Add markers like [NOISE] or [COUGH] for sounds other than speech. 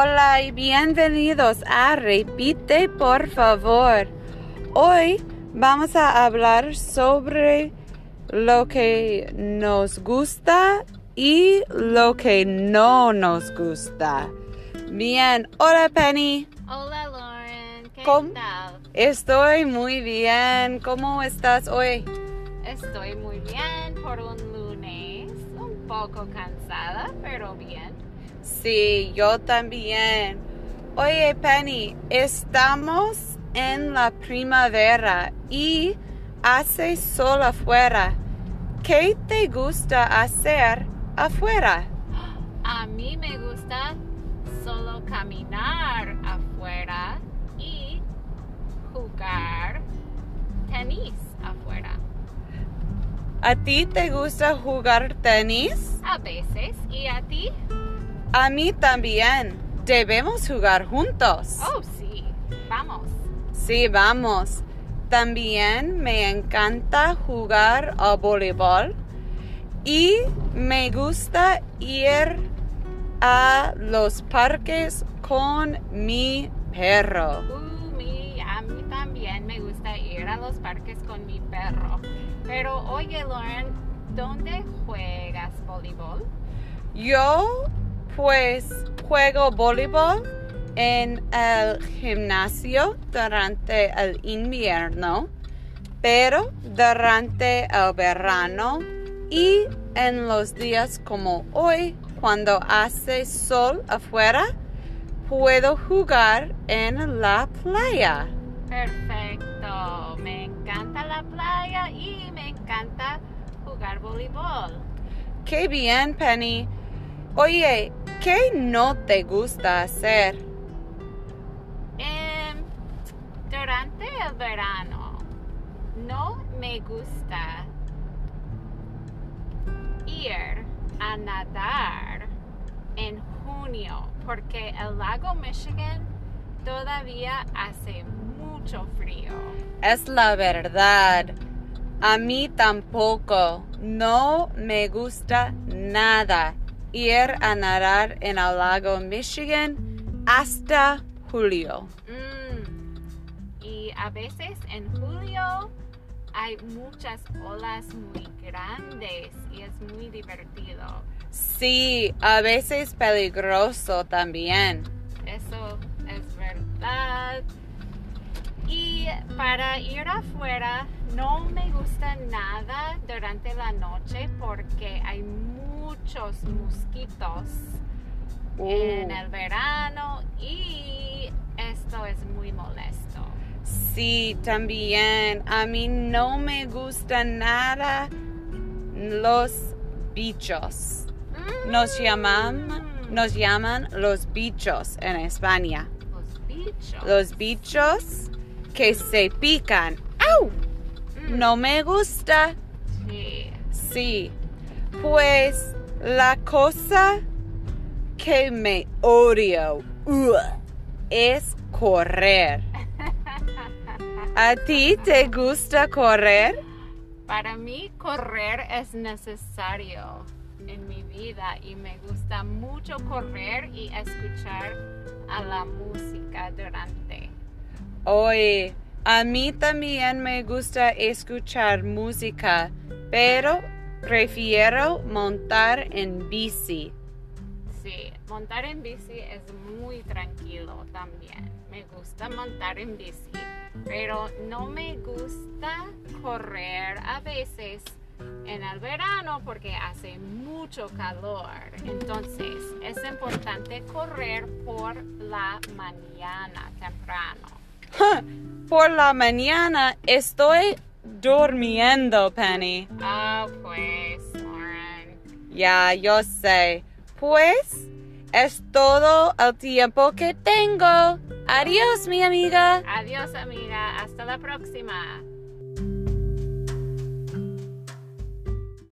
Hola y bienvenidos a Repite por favor. Hoy vamos a hablar sobre lo que nos gusta y lo que no nos gusta. Bien, hola Penny. Hola Lauren, ¿qué ¿Cómo? tal? Estoy muy bien. ¿Cómo estás hoy? Estoy muy bien por un lunes, un poco cansada, pero bien. Sí, yo también. Oye, Penny, estamos en la primavera y hace sol afuera. ¿Qué te gusta hacer afuera? A mí me gusta solo caminar afuera y jugar tenis afuera. ¿A ti te gusta jugar tenis? A veces, ¿y a ti? A mí también. Debemos jugar juntos. Oh, sí, vamos. Sí, vamos. También me encanta jugar a voleibol y me gusta ir a los parques con mi perro. Uh, mi- a mí también me gusta ir a los parques con mi perro. Pero oye, Lauren, ¿dónde juegas voleibol? Yo pues juego voleibol en el gimnasio durante el invierno, pero durante el verano y en los días como hoy, cuando hace sol afuera, puedo jugar en la playa. Perfecto. Me encanta la playa y me encanta jugar voleibol. Qué bien, Penny. Oye, ¿qué no te gusta hacer? Em, durante el verano no me gusta ir a nadar en junio porque el lago Michigan todavía hace mucho frío. Es la verdad. A mí tampoco. No me gusta nada ir a nadar en el lago Michigan hasta julio. Mm, Y a veces en julio hay muchas olas muy grandes y es muy divertido. Sí, a veces peligroso también. Eso es verdad. Y para ir afuera no me gusta nada durante la noche porque hay muchos mosquitos en el verano y esto es muy molesto. Sí, también. A mí no me gusta nada los bichos. Nos llaman, nos llaman los bichos en España. Los bichos. Los bichos que se pican. ¡Au! No me gusta. sí. Sí. Pues la cosa que me odio ugh, es correr. [LAUGHS] ¿A ti te gusta correr? Para mí correr es necesario en mi vida y me gusta mucho correr y escuchar a la música durante. Oye, a mí también me gusta escuchar música, pero prefiero montar en bici. Sí, montar en bici es muy tranquilo también. Me gusta montar en bici, pero no me gusta correr a veces en el verano porque hace mucho calor. Entonces es importante correr por la mañana temprano. [LAUGHS] Por la mañana estoy durmiendo, Penny. Ah, pues, Lauren. Ya, yo sé. Pues es todo el tiempo que tengo. Adiós, mi amiga. Adiós, amiga. Hasta la próxima.